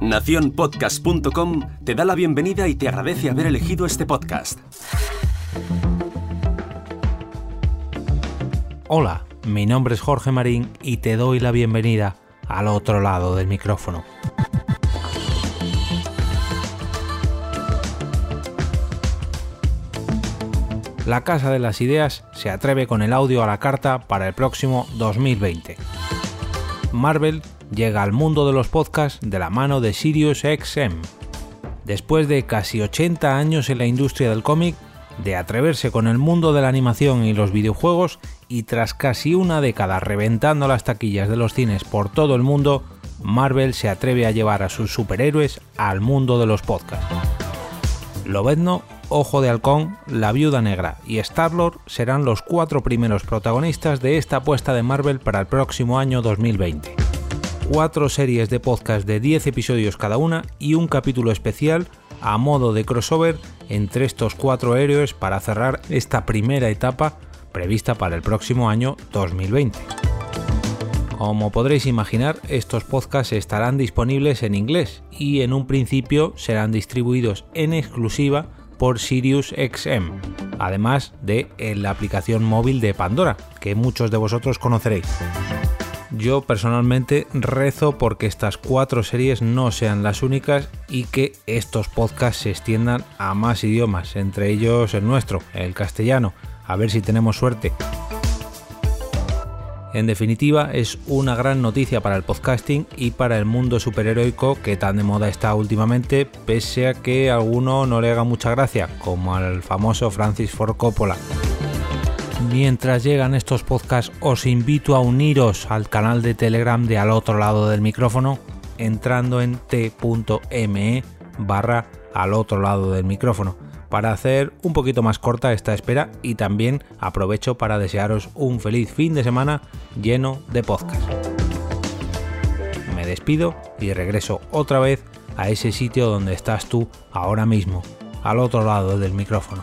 Naciónpodcast.com te da la bienvenida y te agradece haber elegido este podcast. Hola, mi nombre es Jorge Marín y te doy la bienvenida al otro lado del micrófono. La Casa de las Ideas se atreve con el audio a la carta para el próximo 2020. Marvel llega al mundo de los podcasts de la mano de SiriusXM. Después de casi 80 años en la industria del cómic, de atreverse con el mundo de la animación y los videojuegos y tras casi una década reventando las taquillas de los cines por todo el mundo, Marvel se atreve a llevar a sus superhéroes al mundo de los podcasts. Lobezno Ojo de Halcón, La Viuda Negra y Star-Lord serán los cuatro primeros protagonistas de esta apuesta de Marvel para el próximo año 2020. Cuatro series de podcast de 10 episodios cada una y un capítulo especial a modo de crossover entre estos cuatro héroes para cerrar esta primera etapa prevista para el próximo año 2020. Como podréis imaginar, estos podcasts estarán disponibles en inglés y en un principio serán distribuidos en exclusiva por SiriusXM, además de en la aplicación móvil de Pandora, que muchos de vosotros conoceréis. Yo personalmente rezo porque estas cuatro series no sean las únicas y que estos podcasts se extiendan a más idiomas, entre ellos el nuestro, el castellano. A ver si tenemos suerte. En definitiva, es una gran noticia para el podcasting y para el mundo superheroico que tan de moda está últimamente, pese a que a alguno no le haga mucha gracia, como al famoso Francis Ford Coppola. Mientras llegan estos podcasts, os invito a uniros al canal de Telegram de al otro lado del micrófono, entrando en t.me barra al otro lado del micrófono para hacer un poquito más corta esta espera y también aprovecho para desearos un feliz fin de semana lleno de podcast. Me despido y regreso otra vez a ese sitio donde estás tú ahora mismo, al otro lado del micrófono.